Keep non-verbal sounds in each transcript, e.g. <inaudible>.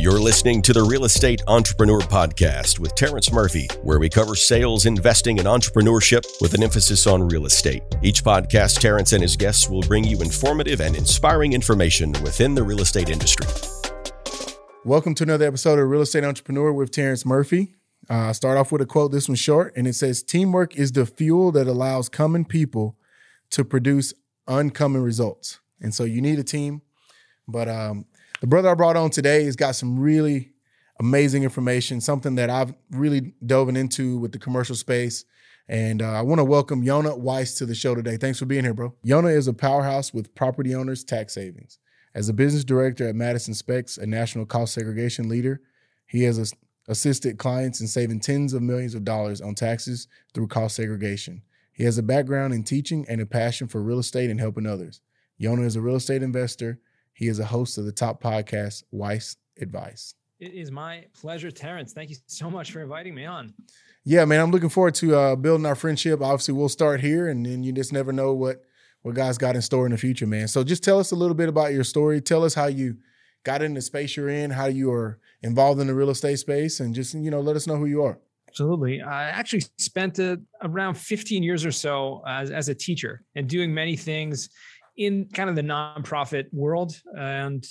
You're listening to the Real Estate Entrepreneur Podcast with Terrence Murphy, where we cover sales, investing, and entrepreneurship with an emphasis on real estate. Each podcast, Terrence and his guests will bring you informative and inspiring information within the real estate industry. Welcome to another episode of Real Estate Entrepreneur with Terrence Murphy. Uh, start off with a quote. This one's short, and it says, "Teamwork is the fuel that allows common people to produce uncommon results." And so you need a team. But um, the brother I brought on today has got some really amazing information, something that I've really dove into with the commercial space. And uh, I want to welcome Yonah Weiss to the show today. Thanks for being here, bro. Yonah is a powerhouse with property owners' tax savings. As a business director at Madison Specs, a national cost segregation leader, he has assisted clients in saving tens of millions of dollars on taxes through cost segregation. He has a background in teaching and a passion for real estate and helping others. Yonah is a real estate investor. He is a host of the top podcast, Weiss Advice. It is my pleasure, Terrence. Thank you so much for inviting me on. Yeah, man, I'm looking forward to uh, building our friendship. Obviously, we'll start here, and then you just never know what what God's got in store in the future, man. So just tell us a little bit about your story. Tell us how you got in the space you're in, how you are involved in the real estate space, and just you know let us know who you are. Absolutely. I actually spent a, around 15 years or so as, as a teacher and doing many things in kind of the nonprofit world. And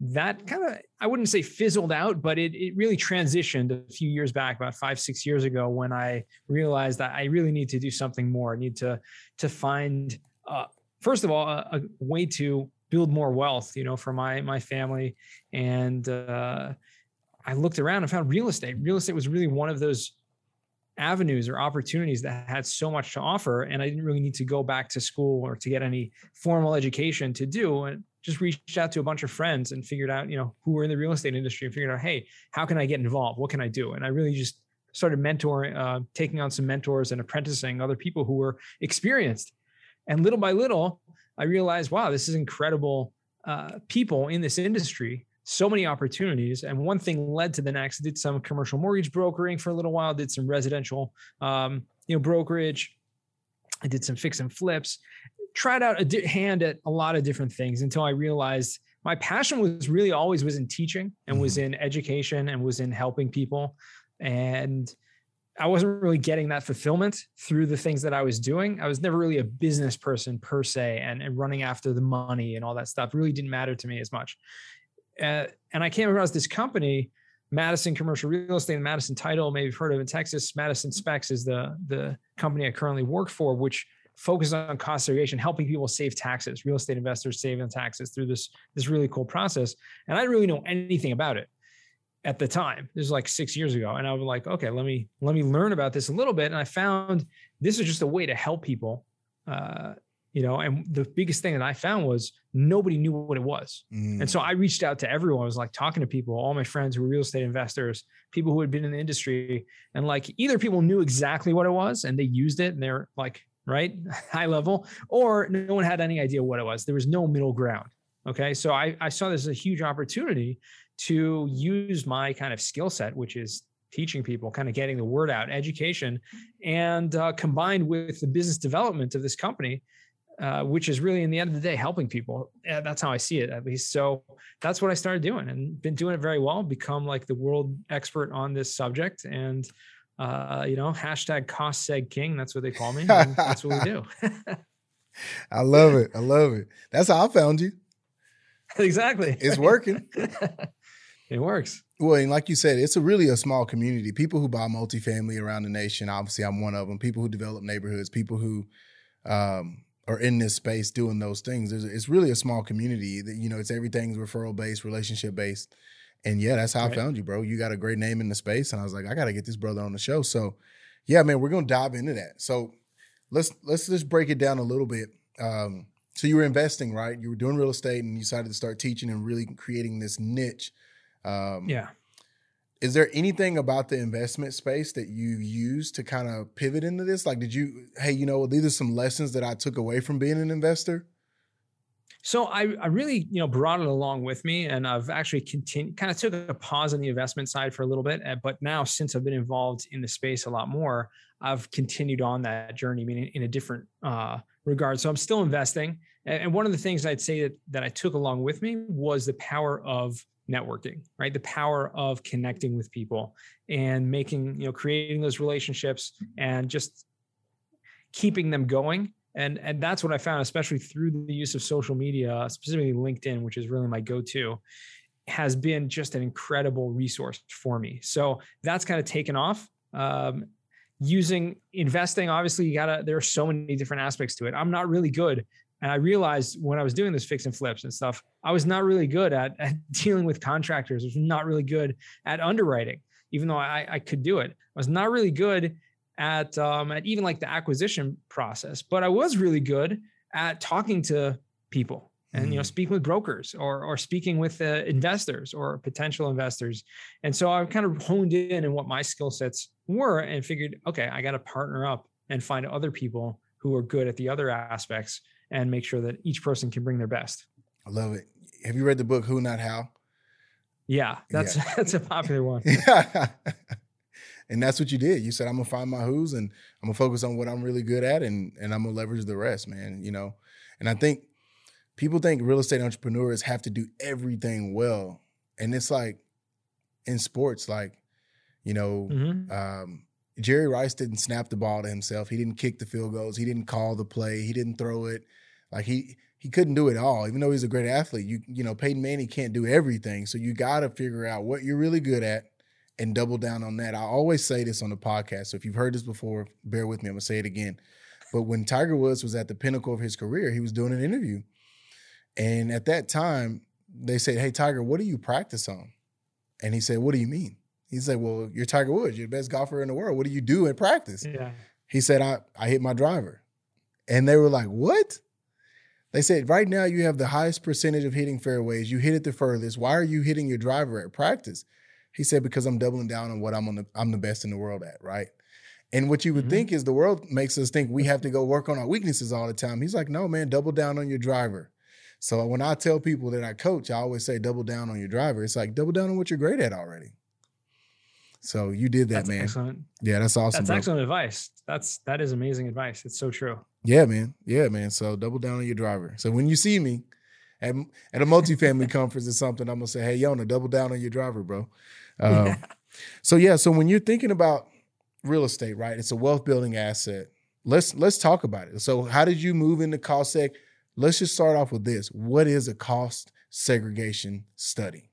that kind of, I wouldn't say fizzled out, but it, it really transitioned a few years back, about five, six years ago, when I realized that I really need to do something more. I need to, to find, uh, first of all, a, a way to build more wealth, you know, for my, my family. And, uh, I looked around and found real estate. Real estate was really one of those avenues or opportunities that had so much to offer. And I didn't really need to go back to school or to get any formal education to do. And just reached out to a bunch of friends and figured out, you know, who were in the real estate industry and figured out, hey, how can I get involved? What can I do? And I really just started mentoring, uh, taking on some mentors and apprenticing other people who were experienced. And little by little, I realized, wow, this is incredible uh, people in this industry so many opportunities and one thing led to the next I did some commercial mortgage brokering for a little while did some residential um, you know brokerage i did some fix and flips tried out a di- hand at a lot of different things until i realized my passion was really always was in teaching and was mm-hmm. in education and was in helping people and I wasn't really getting that fulfillment through the things that I was doing. I was never really a business person per se, and, and running after the money and all that stuff really didn't matter to me as much uh, and I came across this company, Madison Commercial Real Estate and Madison Title. Maybe you've heard of in Texas. Madison Specs is the the company I currently work for, which focuses on cost segregation, helping people save taxes, real estate investors saving taxes through this this really cool process. And I didn't really know anything about it at the time. This is like six years ago, and I was like, okay, let me let me learn about this a little bit. And I found this is just a way to help people uh, you know and the biggest thing that i found was nobody knew what it was mm. and so mm. i reached out to everyone i was like talking to people all my friends who were real estate investors people who had been in the industry and like either people knew exactly what it was and they used it and they're like right <laughs> high level or no one had any idea what it was there was no middle ground okay so i, I saw this as a huge opportunity to use my kind of skill set which is teaching people, kind of getting the word out, education, and uh, combined with the business development of this company, uh, which is really in the end of the day helping people. that's how I see it, at least. So that's what I started doing, and been doing it very well. Become like the world expert on this subject, and uh, you know, hashtag cost seg king. That's what they call me. <laughs> that's what we do. I love it. I love it. That's how I found you. <laughs> exactly. It's working. <laughs> it works. Well, and like you said, it's a really a small community. People who buy multifamily around the nation. Obviously, I'm one of them. People who develop neighborhoods. People who um, are in this space doing those things. There's, it's really a small community. That you know, it's everything's referral based, relationship based, and yeah, that's how right. I found you, bro. You got a great name in the space, and I was like, I got to get this brother on the show. So, yeah, man, we're gonna dive into that. So, let's let's just break it down a little bit. Um, so you were investing, right? You were doing real estate, and you decided to start teaching and really creating this niche. Um, yeah is there anything about the investment space that you used to kind of pivot into this? Like, did you, hey, you know, these are some lessons that I took away from being an investor? So I, I really, you know, brought it along with me, and I've actually continued, kind of took a pause on the investment side for a little bit. Eh, but now, since I've been involved in the space a lot more, I've continued on that journey, meaning in a different uh, regard. So I'm still investing, And one of the things I'd say that, that I took along with me was the power of networking, right? The power of connecting with people and making, you know, creating those relationships and just keeping them going. And and that's what I found, especially through the use of social media, specifically LinkedIn, which is really my go-to, has been just an incredible resource for me. So that's kind of taken off. Um, using investing, obviously, you gotta. There are so many different aspects to it. I'm not really good and I realized when I was doing this fix and flips and stuff, I was not really good at, at <laughs> dealing with contractors. I was not really good at underwriting, even though I, I could do it. I was not really good at um, at even like the acquisition process, but I was really good at talking to people and you know mm. speaking with brokers or or speaking with uh, investors or potential investors and so i kind of honed in in what my skill sets were and figured okay i got to partner up and find other people who are good at the other aspects and make sure that each person can bring their best. I love it. Have you read the book Who Not How? Yeah, that's yeah. <laughs> that's a popular one. Yeah. <laughs> and that's what you did. You said I'm gonna find my who's and I'm gonna focus on what I'm really good at and and I'm gonna leverage the rest, man. You know, and I think people think real estate entrepreneurs have to do everything well, and it's like in sports, like you know, mm-hmm. um, Jerry Rice didn't snap the ball to himself. He didn't kick the field goals. He didn't call the play. He didn't throw it. Like he he couldn't do it all, even though he's a great athlete. You you know, Peyton Manning can't do everything. So you got to figure out what you're really good at and double down on that. I always say this on the podcast. So if you've heard this before, bear with me. I'm gonna say it again. But when Tiger Woods was at the pinnacle of his career, he was doing an interview, and at that time they said, "Hey Tiger, what do you practice on?" And he said, "What do you mean?" He said, "Well, you're Tiger Woods. You're the best golfer in the world. What do you do in practice?" Yeah. He said, "I I hit my driver," and they were like, "What?" They said, right now you have the highest percentage of hitting fairways. You hit it the furthest. Why are you hitting your driver at practice? He said, because I'm doubling down on what I'm on the I'm the best in the world at, right? And what you would mm-hmm. think is the world makes us think we have to go work on our weaknesses all the time. He's like, no, man, double down on your driver. So when I tell people that I coach, I always say double down on your driver. It's like double down on what you're great at already. So you did that, that's man. Excellent. Yeah, that's awesome. That's bro. excellent advice. That's that is amazing advice. It's so true. Yeah, man. Yeah, man. So double down on your driver. So when you see me at, at a multifamily <laughs> conference or something, I'm gonna say, "Hey, Yonah, double down on your driver, bro." <laughs> Um, yeah. So yeah, so when you're thinking about real estate, right? It's a wealth building asset. Let's let's talk about it. So how did you move into cost seg? Let's just start off with this. What is a cost segregation study?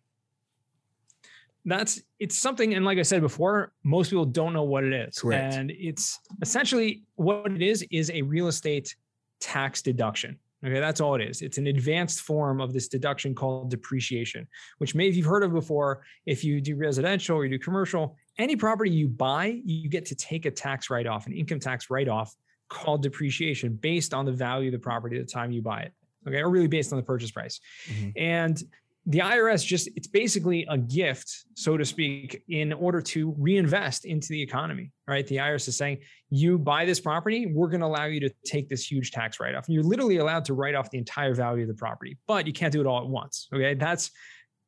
That's it's something and like i said before most people don't know what it is. Correct. and it's essentially what it is is a real estate tax deduction. Okay that's all it is. It's an advanced form of this deduction called depreciation which maybe you've heard of before. If you do residential or you do commercial any property you buy you get to take a tax write-off an income tax write-off called depreciation based on the value of the property at the time you buy it. Okay or really based on the purchase price. Mm-hmm. and the IRS just it's basically a gift, so to speak, in order to reinvest into the economy. Right? The IRS is saying, you buy this property, we're going to allow you to take this huge tax write-off. And you're literally allowed to write off the entire value of the property, but you can't do it all at once. Okay. That's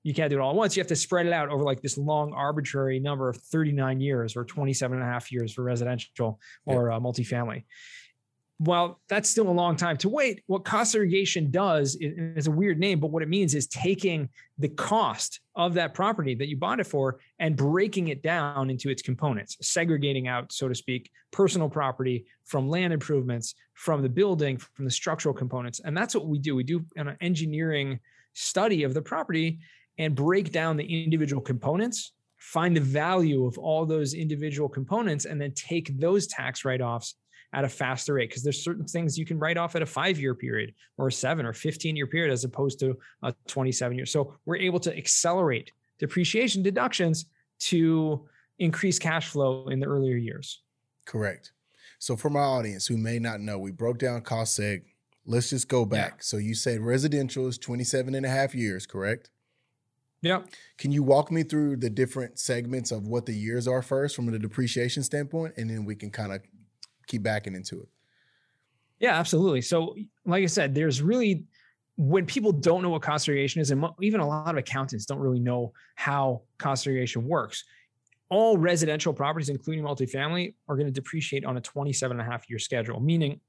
you can't do it all at once. You have to spread it out over like this long arbitrary number of 39 years or 27 and a half years for residential or uh, multifamily while that's still a long time to wait, what cost segregation does is, a weird name, but what it means is taking the cost of that property that you bought it for and breaking it down into its components, segregating out, so to speak, personal property from land improvements, from the building, from the structural components. And that's what we do. We do an engineering study of the property and break down the individual components, find the value of all those individual components, and then take those tax write offs at a faster rate because there's certain things you can write off at a five year period or a seven or 15 year period as opposed to a 27 year. So we're able to accelerate depreciation deductions to increase cash flow in the earlier years. Correct. So for my audience who may not know, we broke down cost seg. Let's just go back. Yeah. So you said residential is 27 and a half years, correct? Yeah. Can you walk me through the different segments of what the years are first from the depreciation standpoint? And then we can kind of keep backing into it. Yeah, absolutely. So, like I said, there's really when people don't know what cost segregation is, and even a lot of accountants don't really know how cost segregation works. All residential properties, including multifamily, are going to depreciate on a 27 and a half year schedule, meaning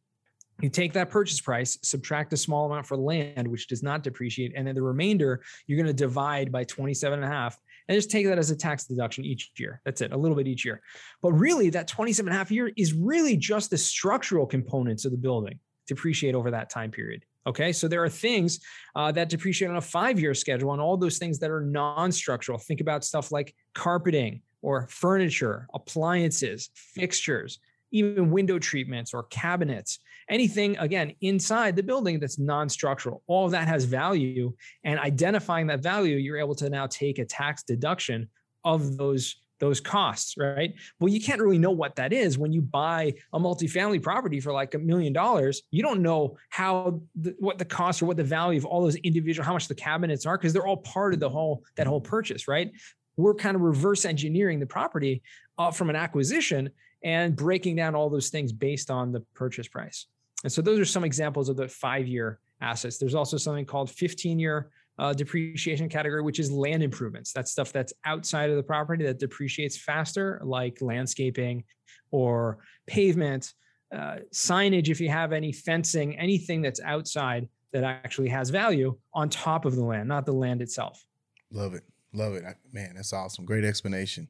you take that purchase price, subtract a small amount for land, which does not depreciate, and then the remainder you're going to divide by 27 and a half and just take that as a tax deduction each year. That's it, a little bit each year. But really, that 27 and a half year is really just the structural components of the building depreciate over that time period. Okay, so there are things uh, that depreciate on a five year schedule, and all those things that are non structural. Think about stuff like carpeting or furniture, appliances, fixtures, even window treatments or cabinets, anything again inside the building that's non-structural. All of that has value and identifying that value, you're able to now take a tax deduction of those those costs, right? Well, you can't really know what that is when you buy a multifamily property for like a million dollars. You don't know how the, what the cost or what the value of all those individual, how much the cabinets are, because they're all part of the whole that whole purchase, right? We're kind of reverse engineering the property uh, from an acquisition and breaking down all those things based on the purchase price. And so those are some examples of the five year assets. There's also something called 15 year uh, depreciation category, which is land improvements. That's stuff that's outside of the property that depreciates faster, like landscaping or pavement, uh, signage, if you have any fencing, anything that's outside that actually has value on top of the land, not the land itself. Love it. Love it. Man, that's awesome. Great explanation.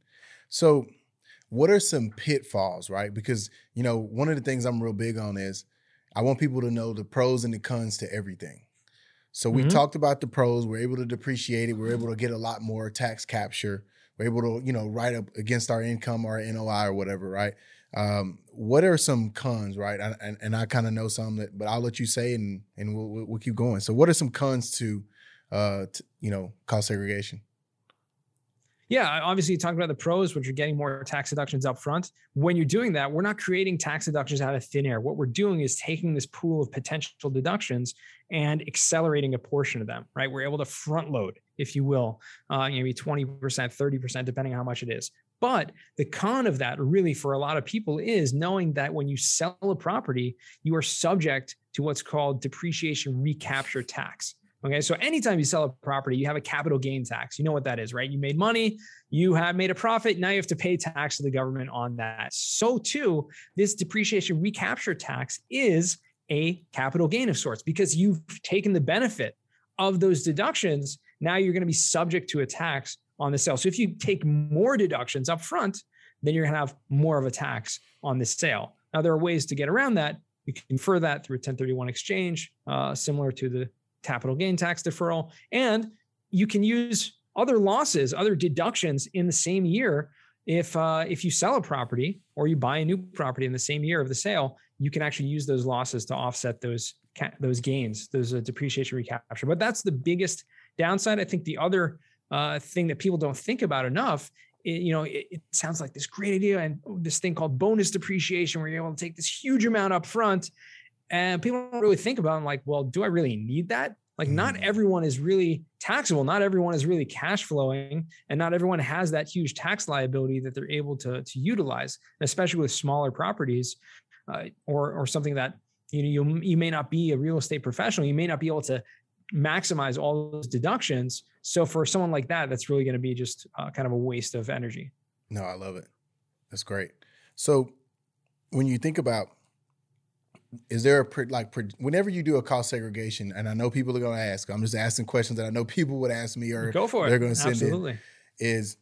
So, what are some pitfalls, right? Because, you know, one of the things I'm real big on is I want people to know the pros and the cons to everything. So we mm-hmm. talked about the pros. We're able to depreciate it. We're able to get a lot more tax capture. We're able to, you know, write up against our income or NOI or whatever, right? Um, what are some cons, right? I, and, and I kind of know some that, but I'll let you say and and we'll, we'll keep going. So, what are some cons to, uh, to, you know, cost segregation? Yeah, obviously you talked about the pros, which are getting more tax deductions up front. When you're doing that, we're not creating tax deductions out of thin air. What we're doing is taking this pool of potential deductions and accelerating a portion of them, right? We're able to front load, if you will, uh, maybe 20%, 30%, depending on how much it is. But the con of that, really, for a lot of people, is knowing that when you sell a property, you are subject to what's called depreciation recapture tax. Okay. So anytime you sell a property, you have a capital gain tax. You know what that is, right? You made money, you have made a profit. Now you have to pay tax to the government on that. So, too, this depreciation recapture tax is a capital gain of sorts because you've taken the benefit of those deductions. Now you're going to be subject to a tax on the sale. So, if you take more deductions up front, then you're going to have more of a tax on the sale. Now, there are ways to get around that. You can infer that through a 1031 exchange, uh, similar to the capital gain tax deferral. And you can use other losses, other deductions in the same year. If uh, if you sell a property or you buy a new property in the same year of the sale, you can actually use those losses to offset those those gains, those uh, depreciation recapture. But that's the biggest downside. I think the other uh, thing that people don't think about enough it, you know, it, it, sounds like this great idea and this thing called bonus depreciation, where you're able to take this huge amount up front and people don't really think about, it, like, well, do I really need that? Like, not mm. everyone is really taxable. Not everyone is really cash flowing, and not everyone has that huge tax liability that they're able to, to utilize, especially with smaller properties uh, or, or something that you know you, you may not be a real estate professional. You may not be able to maximize all those deductions. So for someone like that, that's really going to be just uh, kind of a waste of energy. No, I love it. That's great. So when you think about is there a like whenever you do a cost segregation and i know people are going to ask i'm just asking questions that i know people would ask me or go for they're going to send Absolutely. in is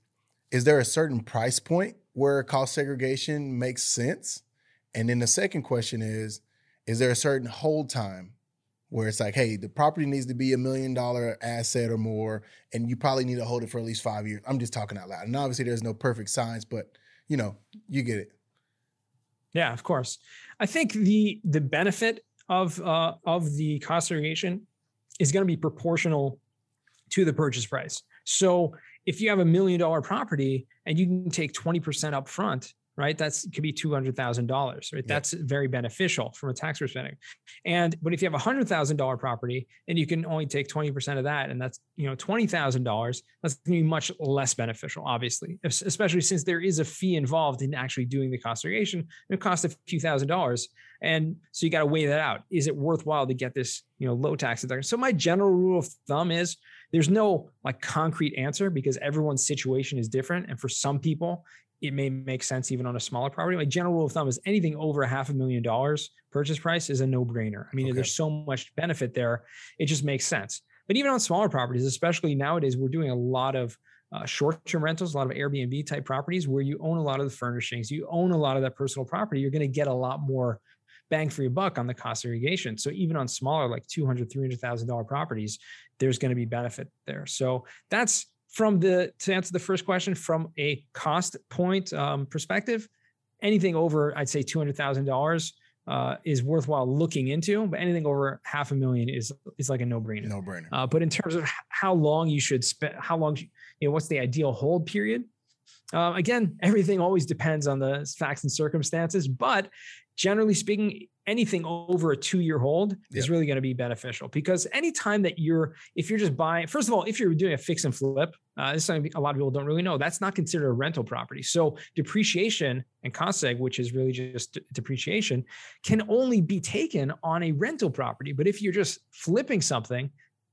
is there a certain price point where cost segregation makes sense? And then the second question is is there a certain hold time where it's like hey the property needs to be a million dollar asset or more and you probably need to hold it for at least five years? I'm just talking out loud. And obviously there's no perfect science but you know you get it. Yeah, of course. I think the the benefit of uh, of the cost segregation is going to be proportional to the purchase price. So if you have a million dollar property and you can take 20% up front, right? That's could be two hundred thousand dollars, right? Yeah. That's very beneficial from a tax perspective. And but if you have a hundred thousand dollar property and you can only take twenty percent of that, and that's you know twenty thousand dollars, that's going to be much less beneficial, obviously, especially since there is a fee involved in actually doing the cost segregation. It costs a few thousand dollars, and so you got to weigh that out. Is it worthwhile to get this you know low tax deduction? So my general rule of thumb is there's no like concrete answer because everyone's situation is different. And for some people, it may make sense even on a smaller property. My general rule of thumb is anything over a half a million dollars purchase price is a no brainer. I mean, okay. there's so much benefit there. It just makes sense. But even on smaller properties, especially nowadays, we're doing a lot of uh, short-term rentals, a lot of Airbnb type properties where you own a lot of the furnishings, you own a lot of that personal property. You're going to get a lot more bang for your buck on the cost segregation. So even on smaller, like 200, $300,000 properties, there's going to be benefit there. So that's from the, to answer the first question, from a cost point um, perspective, anything over, I'd say $200,000 uh, is worthwhile looking into, but anything over half a million is is like a no brainer. No brainer. Uh, but in terms of how long you should spend, how long you know, what's the ideal hold period? Uh, again, everything always depends on the facts and circumstances, but generally speaking, anything over a two year hold yep. is really going to be beneficial because anytime that you're, if you're just buying, first of all, if you're doing a fix and flip, uh, this is something a lot of people don't really know. That's not considered a rental property. So depreciation and cost seg, which is really just depreciation, can only be taken on a rental property. But if you're just flipping something,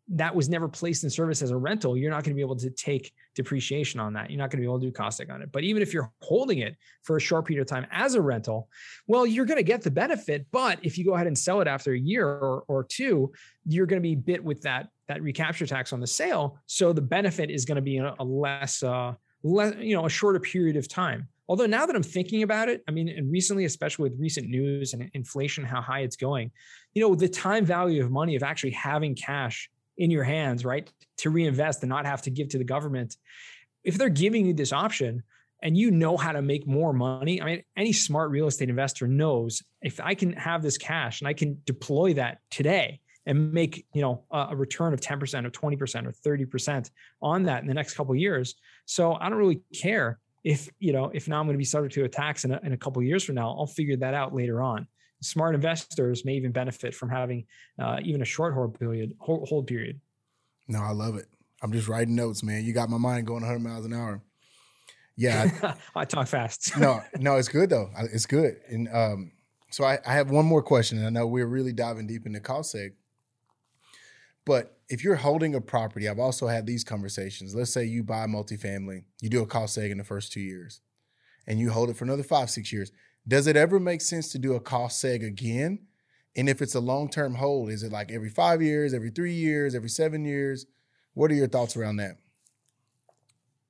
that was never placed in service as a rental, you're not going to be able to take depreciation on that. You're not going to be able to do seg on it. But even if you're holding it for a short period of time as a rental, well, you're going to get the benefit. But if you go ahead and sell it after a year or, or two, you're going to be bit with that that recapture tax on the sale. So the benefit is going to be a, a less, uh, less, you know, a shorter period of time. Although now that I'm thinking about it, I mean, and recently, especially with recent news and inflation, how high it's going, you know, the time value of money of actually having cash in your hands, right, to reinvest and not have to give to the government. If they're giving you this option and you know how to make more money, I mean, any smart real estate investor knows if I can have this cash and I can deploy that today and make you know a, return of 10% or 20% or 30% on that in the next couple years. So i don't really care if you know if now i'm going to be subject to a tax in a, in a couple years from now. I'll figure that out later on smart investors may even benefit from having uh, even a short hold period. Hold period. No, I love it. I'm just writing notes, man. You got my mind going 100 miles an hour. Yeah, I, <laughs> I talk fast. <laughs> no, no, it's good though. It's good. And um, so I, I, have one more question. I know we're really diving deep into cost seg, but if you're holding a property, I've also had these conversations. Let's say you buy multifamily, you do a cost seg in the first two years, and you hold it for another five, six years. Does it ever make sense to do a cost seg again? And if it's a long term hold, is it like every five years, every three years, every seven years? What are your thoughts around that?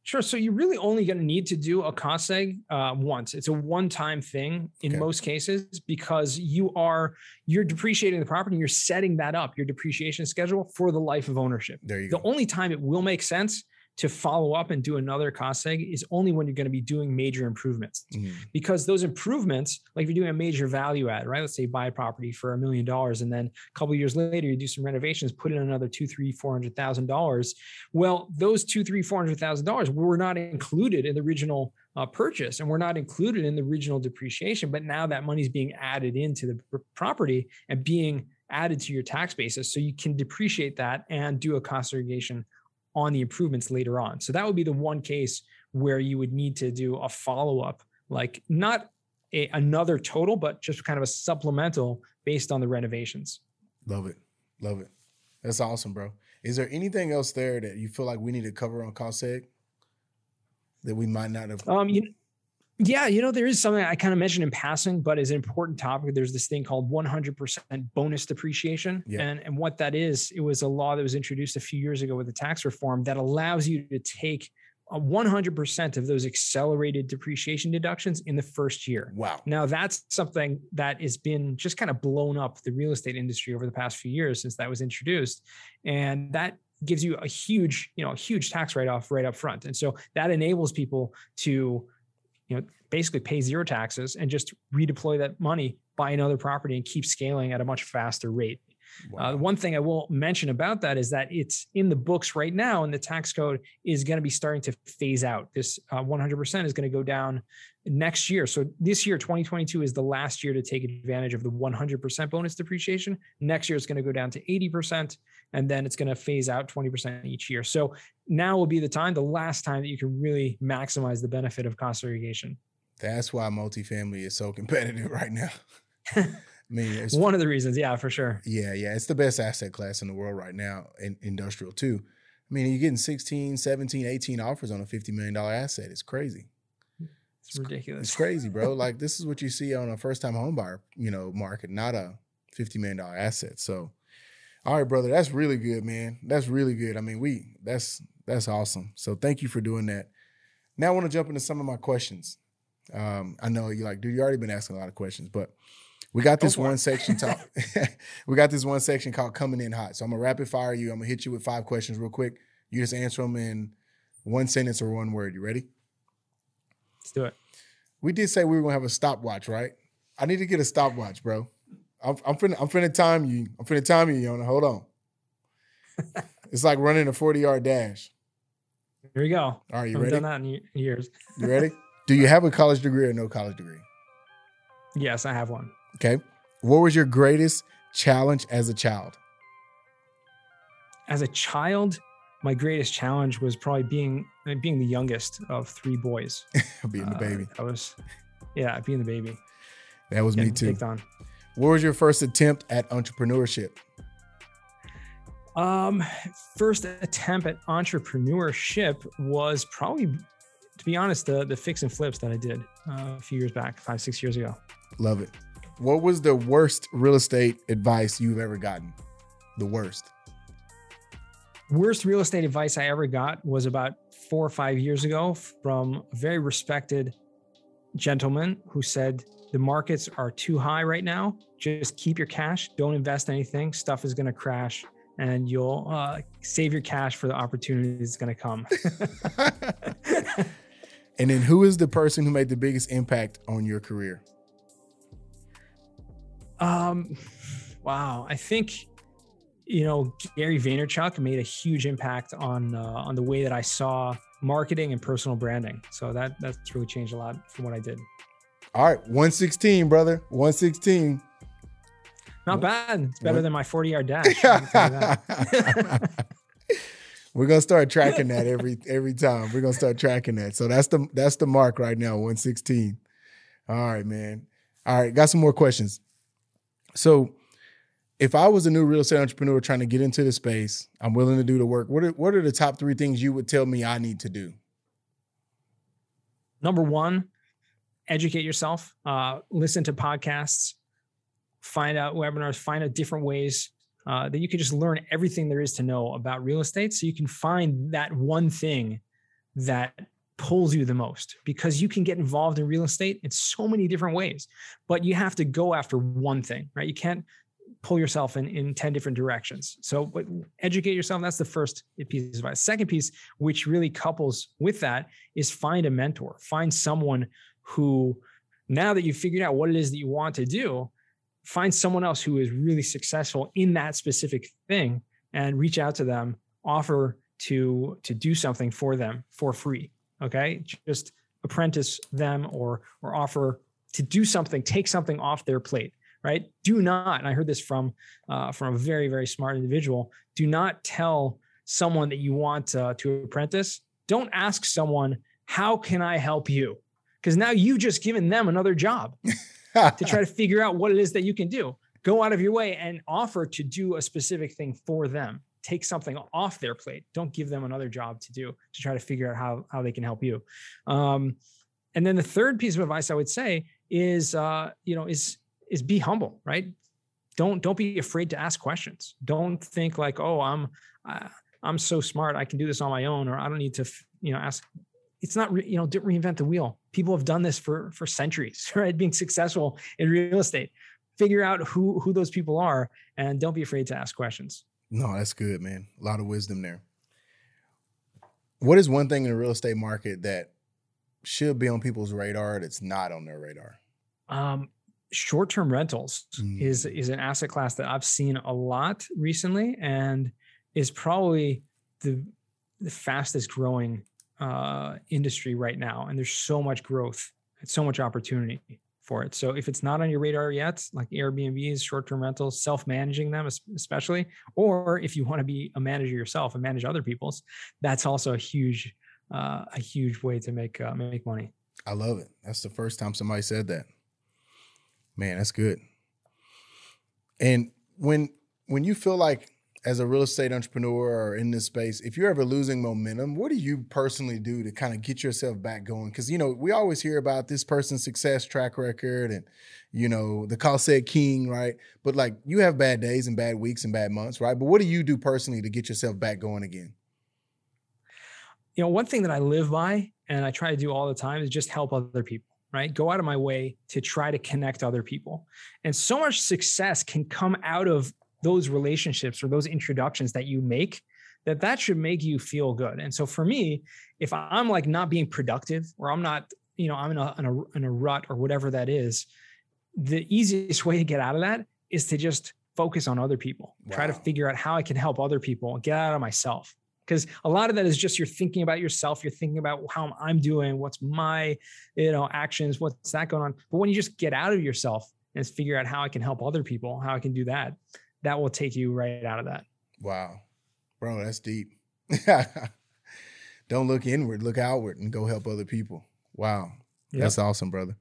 Sure. So you're really only going to need to do a cost seg uh, once. It's a one-time thing in okay. most cases because you are you're depreciating the property. And you're setting that up, your depreciation schedule for the life of ownership. There you the go. only time it will make sense to follow up and do another cost seg is only when you're going to be doing major improvements. Mm-hmm. because those improvements like if you're doing a major value add right? Let's say buy a property for a million dollars and then a couple years later you do some renovations put in another two three four hundred thousand dollars. Well those two three four hundred thousand dollars were not included in the original uh, purchase and we're not included in the original depreciation but now that money is being added into the property and being added to your tax basis so you can depreciate that and do a cost segregation on the improvements later on. So that would be the one case where you would need to do a follow up, like not a, another total, but just kind of a supplemental based on the renovations. Love it. Love it. That's awesome, bro. Is there anything else there that you feel like we need to cover on cost that we might not have? Um, you, yeah, you know, there is something I kind of mentioned in passing, but is an important topic. There's this thing called 100% bonus depreciation. Yeah. And, and what that is, it was a law that was introduced a few years ago with the tax reform that allows you to take 100% of those accelerated depreciation deductions in the first year. Wow. Now, that's something that has been just kind of blown up the real estate industry over the past few years since that was introduced. And that gives you a huge, you know, a huge tax write off right up front. And so that enables people to you know, basically pay zero taxes and just redeploy that money, buy another property, and keep scaling at a much faster rate. Uh, wow. Uh, one thing I will mention about that is that it's in the books right now, and the tax code is going to be starting to phase out. This uh, 100% is going to go down next year. So this year, 2022, is the last year to take advantage of the 100% bonus depreciation. Next year, it's going to go down to 80%, and then it's going to phase out 20% each year. So now will be the time, the last time that you can really maximize the benefit of cost segregation. That's why multifamily is so competitive <laughs> right now. I mean, it's <laughs> one of the reasons, yeah, for sure. Yeah, yeah, it's the best asset class in the world right now, in industrial too. I mean, you're getting 16, 17, 18 offers on a $50 million asset. It's crazy. It's ridiculous. It's crazy, bro. <laughs> like this is what you see on a first time home buyer, you know, market, not a $50 million asset. So all right, brother. That's really good, man. That's really good. I mean, we that's that's awesome. So thank you for doing that. Now I want to jump into some of my questions. Um, I know you like, dude, you already been asking a lot of questions, but we got this one section talk. <laughs> <laughs> we got this one section called coming in hot. So I'm gonna rapid fire you. I'm gonna hit you with five questions real quick. You just answer them in one sentence or one word. You ready? Let's do it. We did say we were gonna have a stopwatch, right? I need to get a stopwatch, bro. I'm, I'm finna I'm finna time you. I'm finna time you, Yonah. Hold on. <laughs> it's like running a 40 yard dash. Here we go. All right, you I've ready? done that in years. You ready? Do you <laughs> have a college degree or no college degree? Yes, I have one. Okay. What was your greatest challenge as a child? As a child, my greatest challenge was probably being being the youngest of three boys. <laughs> being the baby. Uh, I was, yeah, being the baby. That was me too. Picked on. What was your first attempt at entrepreneurship? Um, first attempt at entrepreneurship was probably, to be honest, the the fix and flips that I did uh, a few years back, five six years ago. Love it. What was the worst real estate advice you've ever gotten? The worst. Worst real estate advice I ever got was about four or five years ago from a very respected gentleman who said the markets are too high right now. Just keep your cash. Don't invest anything. Stuff is going to crash, and you'll uh, save your cash for the opportunity that's going to come. <laughs> and then, who is the person who made the biggest impact on your career? Um, wow, I think you know Gary Vaynerchuk made a huge impact on uh, on the way that I saw marketing and personal branding. So that that's really changed a lot from what I did. All right, 116, brother. 116. Not bad. It's better than my 40 yard <laughs> dash. <laughs> We're gonna start tracking that every every time. We're gonna start tracking that. So that's the that's the mark right now, 116. All right, man. All right, got some more questions. So if I was a new real estate entrepreneur trying to get into the space, I'm willing to do the work. What are what are the top three things you would tell me I need to do? Number one, educate yourself. Uh, listen to podcasts. Find out webinars. Find out different ways uh, that you can just learn everything there is to know about real estate, so you can find that one thing that pulls you the most because you can get involved in real estate in so many different ways but you have to go after one thing right you can't pull yourself in in 10 different directions so educate yourself that's the first piece of advice second piece which really couples with that is find a mentor find someone who now that you've figured out what it is that you want to do find someone else who is really successful in that specific thing and reach out to them offer to to do something for them for free okay? Just apprentice them or or offer to do something take something off their plate right? Do not and i heard this from uh, from a very very smart individual do not tell someone that you want uh, to apprentice. Don't ask someone how can i help you because now you've just given them another job to try to <laughs> figure out what it is that you can do go out of your way and offer to do a specific thing for them take something off their plate. Don't give them another job to do to try to figure out how how they can help you. Um, and then the third piece of advice I would say is uh, you know is is be humble, right? Don't don't be afraid to ask questions. Don't think like oh I'm uh, I'm so smart I can do this on my own or I don't need to you know ask. It's not re, you know don't reinvent the wheel. People have done this for for centuries, <laughs> right? Being successful in real estate. Figure out who who those people are and don't be afraid to ask questions. No, that's good, man. A lot of wisdom there. What is one thing in the real estate market that should be on people's radar that's not on their radar? Um, short-term rentals mm. is is an asset class that I've seen a lot recently, and is probably the the fastest growing uh, industry right now. And there's so much growth, and so much opportunity for it. So if it's not on your radar yet, like Airbnbs, short-term rentals, self-managing them especially, or if you want to be a manager yourself and manage other people's, that's also a huge, uh, a huge way to make uh, make money. I love it. That's the first time somebody said that. Man, that's good. And when when you feel like as a real estate entrepreneur or in this space, if you're ever losing momentum, what do you personally do to kind of get yourself back going? Because you know we always hear about this person's success track record and you know the cost seg king, right? But like you have bad days and bad weeks and bad months, right? But what do you do personally to get yourself back going again? You know, one thing that I live by and I try to do all the time is just help other people right? Go out of my way to try to connect other people. And so much success can come out of those relationships or those introductions that you make that that should make you feel good. And so for me if i'm like not being productive or i'm not you know i'm in a, in a, in a rut or whatever that is the easiest <laughs> way to get out of that is to just focus on other people. Wow. try to figure out how i can help other people and get out of myself. Because a lot of that is just you're thinking about yourself. You're thinking about how i'm doing what's my you know actions what's that going on? But when you just get out of yourself and figure out how i can help other people how i can do that that will take you right out of that. Wow. Bro, that's deep. <laughs> Don't look inward, look outward and go help other people. Wow. Yep. That's awesome, brother.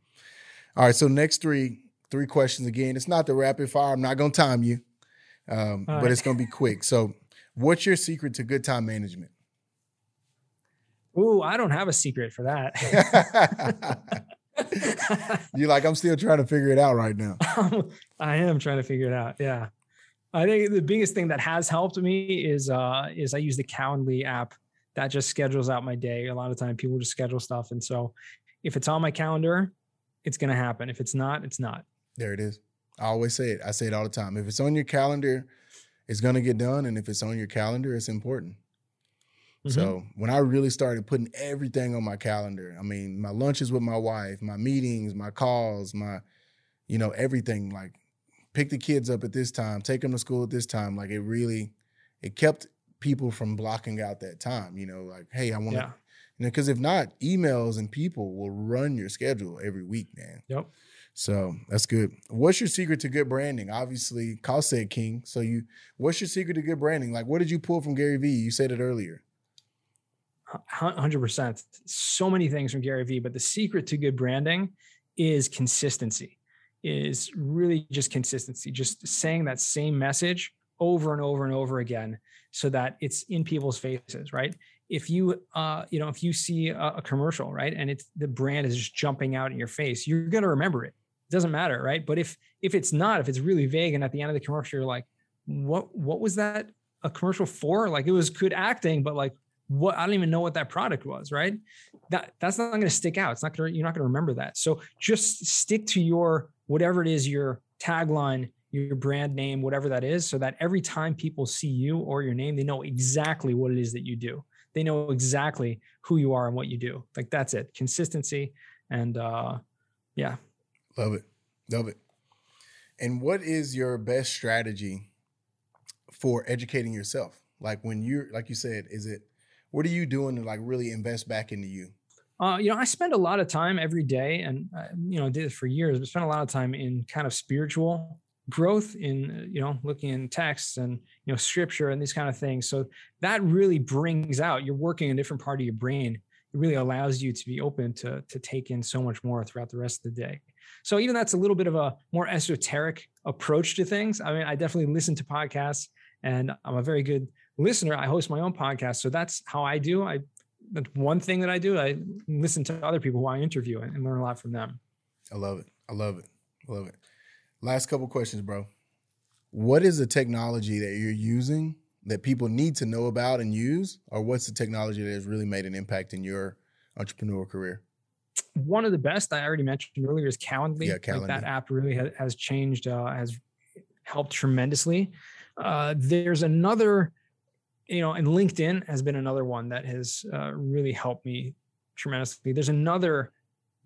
All right. So next three, three questions again. It's not the rapid fire. I'm not gonna time you. Um, but right. it's gonna be quick. So what's your secret to good time management? Ooh, I don't have a secret for that. <laughs> You're like, I'm still trying to figure it out right now. <laughs> I am trying to figure it out. Yeah. I think the biggest thing that has helped me is uh is I use the Calendly app that just schedules out my day. A lot of time people just schedule stuff. And so if it's on my calendar, it's gonna happen. If it's not, it's not. There it is. I always say it. I say it all the time. If it's on your calendar, it's gonna get done. And if it's on your calendar, it's important. Mm-hmm. So when I really started putting everything on my calendar, I mean, my lunches with my wife, my meetings, my calls, my, you know, everything like pick the kids up at this time, take them to school at this time. Like it really, it kept people from blocking out that time. You know, like hey, I want to, yeah. you know, because if not, emails and people will run your schedule every week, man. Yep. So that's good. What's your secret to good branding? Obviously, cost seg King. So you, what's your secret to good branding? Like, what did you pull from Gary Vee? You said it earlier. Hundred percent. So many things from Gary Vee, but the secret to good branding is consistency is really just consistency, just saying that same message over and over and over again so that it's in people's faces, right? If you, uh, you know, if you see a, a commercial, right, and it's the brand is just jumping out in your face, you're going to remember it. It doesn't matter, right? But if if it's not, if it's really vague, and at the end of the commercial, you're like, what what was that a commercial for? Like it was good acting, but like what I don't even know what that product was, right? That that's not going to stick out. It's not going to you're not going to remember that. So just stick to your whatever it is your tagline, your brand name, whatever that is, so that every time people see you or your name, they know exactly what it is that you do. They know exactly who you are and what you do. Like that's it. Consistency and uh yeah. Love it. Love it. And what is your best strategy for educating yourself? Like when you're like you said, is it what are you doing to like really invest back into you? Uh, you know, I spend a lot of time every day, and uh, you know, did it for years. But spent a lot of time in kind of spiritual growth, in uh, you know, looking in texts and you know, scripture and these kind of things. So that really brings out. You're working a different part of your brain. It really allows you to be open to to take in so much more throughout the rest of the day. So even that's a little bit of a more esoteric approach to things. I mean, I definitely listen to podcasts, and I'm a very good listener. I host my own podcast, so that's how I do. I that's one thing that I do. I listen to other people who I interview and learn a lot from them. I love it. I love it. I love it. Last couple questions, bro. What is the technology that you're using that people need to know about and use, or what's the technology that has really made an impact in your entrepreneurial career? One of the best I already mentioned earlier is Calendly. Yeah, Calendly. Like that app really has, has changed, uh, has helped tremendously. Uh, there's another you know, and LinkedIn has been another one that has uh, really helped me tremendously. There's another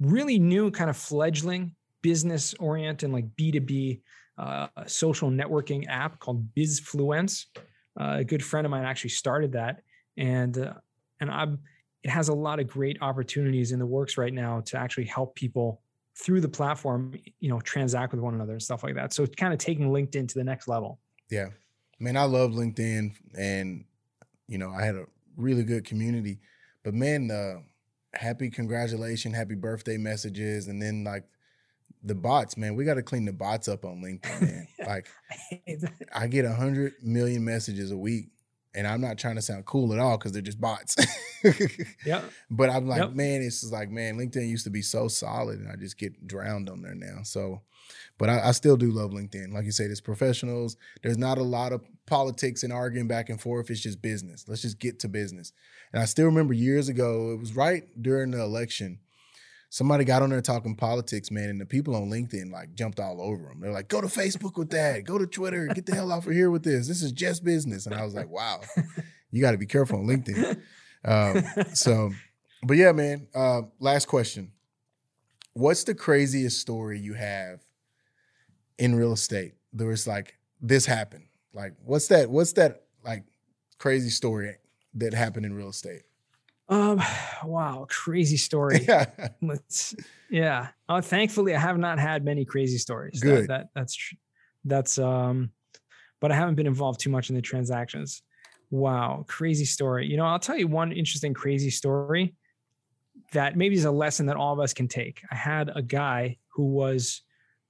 really new kind of fledgling business oriented, like B2B uh, social networking app called Bizfluence. Uh, a good friend of mine actually started that. And, uh, and I'm, it has a lot of great opportunities in the works right now to actually help people through the platform, you know, transact with one another and stuff like that. So it's kind of taking LinkedIn to the next level. Yeah. I mean, I love LinkedIn and you know, I had a really good community. But man, uh, happy congratulation, happy birthday messages, and then like the bots, man, we got to clean the bots up on LinkedIn, <laughs> man. like I get a hundred million messages a week and I'm not trying to sound cool at all because they're just bots. <laughs> yeah. But I'm like, Yep. man, it's just like, man, LinkedIn used to be so solid, and I just get drowned on there now. So, but I, I still do love LinkedIn. Like you said, it's professionals. There's not a lot of politics and arguing back and forth. It's just business. Let's just get to business. And I still remember years ago, it was right during the election. Somebody got on there talking politics, man, and the people on LinkedIn like jumped all over them. They're like, "Go to Facebook with that. Go to Twitter. Get the hell off of here with this. This is just business." And I was like, "Wow, you got to be careful on LinkedIn." Um, so, but yeah, man. Uh, last question: What's the craziest story you have in real estate? There was like this happened. Like, what's that? What's that like crazy story that happened in real estate? Um, <sighs> wow, crazy story. <laughs> Yeah, Let's, yeah. Uh, thankfully, I have not had many crazy stories. That- Good. That, that's tr- that's um, but I haven't been involved too much in the transactions. Wow, crazy story. You know, I'll tell you one interesting crazy story that maybe is a lesson that all of us can take. I had a guy who was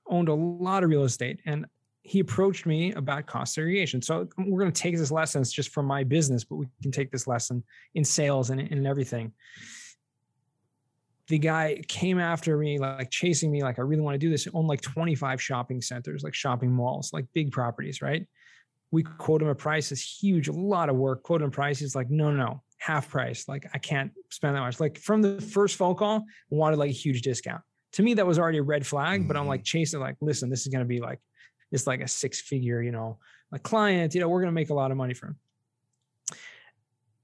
owned a lot of real estate and he approached me about cost segregation. So we're going to take this lesson it's just from my business, but we can take this lesson in sales and in everything the guy came after me, like chasing me, like I really want to do this. Owned like 25 shopping centers, like shopping malls, like big properties, right? We quote him a price is huge, a lot of work. Quote him a price. He's like, no, no, half price. Like I can't spend that much. Like from the first phone call, wanted like a huge discount. To me, that was already a red flag. But I'm mm-hmm. like chasing, like, listen, this is gonna be like it's like a six figure, you know, a client. You know, we're gonna make a lot of money from. him.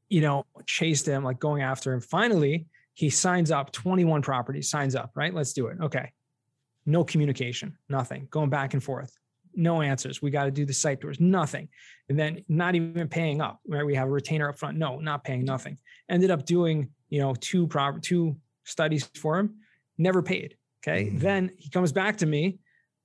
You know, chased him, like going after him. Finally, he signs up 21 properties signs up right? Let's do it. Okay. No communication nothing. Going back and forth. No answers. We got to do the site tours nothing. And then not even paying up right? We have a retainer up front. No not paying nothing. Ended up doing you know two proper two studies for him. Never paid okay? Mhm. then he comes back to me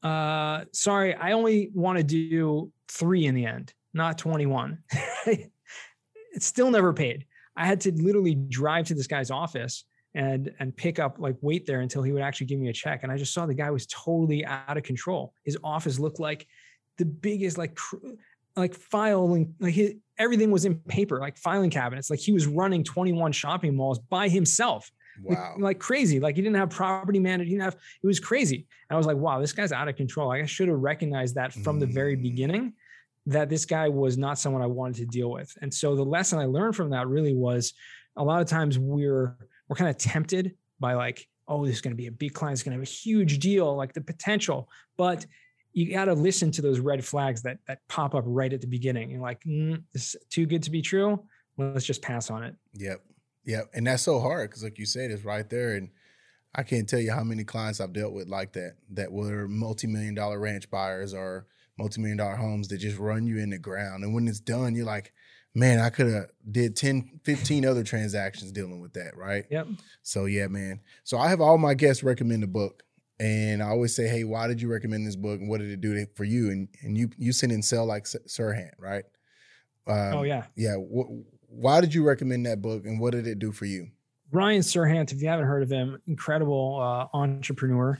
uh sorry i only want to do three in the end not 21 <laughs> it's still never paid I had to literally drive to this guy's office and and pick up like wait there until he would actually give me a check. And I just saw the guy was totally out of control. His office looked like the biggest like like filing like his, everything was in paper like filing cabinets. Like he was running 21 shopping malls by himself wow. like, crazy. Like he didn't have property manager. He didn't have. It was crazy. And I was like, wow, this guy's out of control. Like I should have recognized that from the very Mm. beginning, that this guy was not someone I wanted to deal with. And so the lesson I learned from that really was, a lot of times we're we're kind of tempted by like, oh, this is going to be a big client. It's going to have a huge deal, like the potential, but you got to listen to those red flags that that pop up right at the beginning. And like, mm, this is too good to be true. Let's just pass on it. Yep. Yep. And that's so hard because, like you said, it's right there. And I can't tell you how many clients I've dealt with like that, that were multi million dollar ranch buyers or multi million dollar homes that just run you in the ground. And when it's done, you're like, man, I could have did 10, 15 other transactions dealing with that. Right. Yep. So, yeah, man. So I have all my guests recommend a book. And I always say, hey, why did you recommend this book and what did it do for you? And and you you send and sell like Serhant, right? Um, oh yeah. yeah. Wh- why did you recommend that book and what did it do for you? Ryan Serhant, if you haven't heard of him, incredible uh, entrepreneur.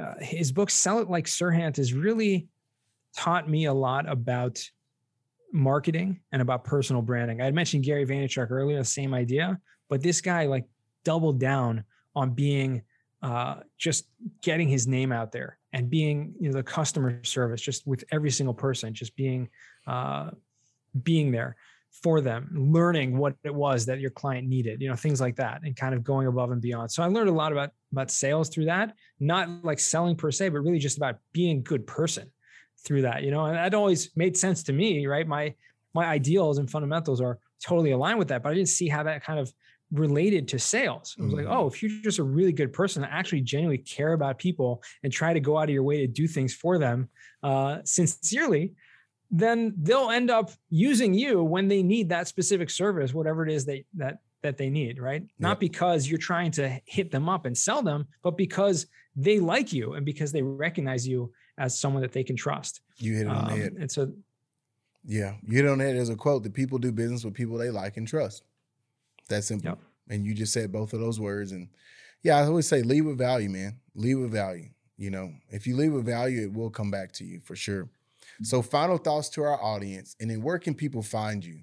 Uh, his book "Sell It Like Serhant" has really taught me a lot about marketing and about personal branding. I had mentioned Gary Vaynerchuk earlier, the same idea, but this guy like doubled down on being uh, just getting his name out there and being you know the customer service just with every single person, just being uh, being there for them, learning what it was that your client needed, you know, things like that, and kind of going above and beyond. So I learned a lot about about sales through that, not like selling per se, but really just about being a good person through that, you know. And that always made sense to me, right? My my ideals and fundamentals are totally aligned with that, but I didn't see how that kind of related to sales. It was like, Mhm. oh, if you're just a really good person that actually genuinely care about people and try to go out of your way to do things for them uh, sincerely, then they'll end up using you when they need that specific service, whatever it is that that that they need, right? Not because you're trying to hit them up and sell them, but because they like you and because they recognize you as someone that they can trust. You hit it on Um, the head. and so, Yeah, you hit it on the head. There's a quote that people do business with people they like and trust. That's simple. Yep. And you just said both of those words. And yeah, I always say leave with value, man. Leave with value. You know, if you leave a value, it will come back to you for sure. So, final thoughts to our audience, and then where can people find you?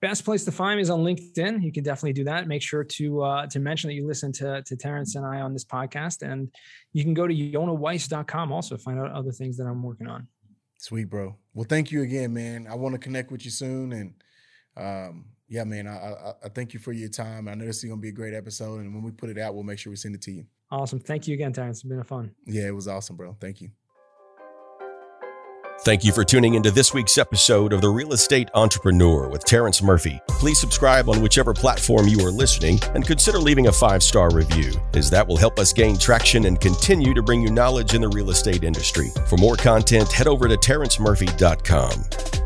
Best place to find me is on LinkedIn. You can definitely do that. Make sure to uh, to mention that you listen to to Terrence and I on this podcast, and you can go to yonahweiss.com also find out other things that I'm working on. Sweet, bro. Well, thank you again, man. I want to connect with you soon, and um, yeah, man, I, I, I thank you for your time. I know this is gonna be a great episode, and when we put it out, we'll make sure we send it to you. Awesome. Thank you again, Terrence. It's been a fun. Yeah, it was awesome, bro. Thank you. Thank you for tuning into this week's episode of The Real Estate Entrepreneur with Terrence Murphy. Please subscribe on whichever platform you are listening and consider leaving a five star review, as that will help us gain traction and continue to bring you knowledge in the real estate industry. For more content, head over to terrencemurphy.com.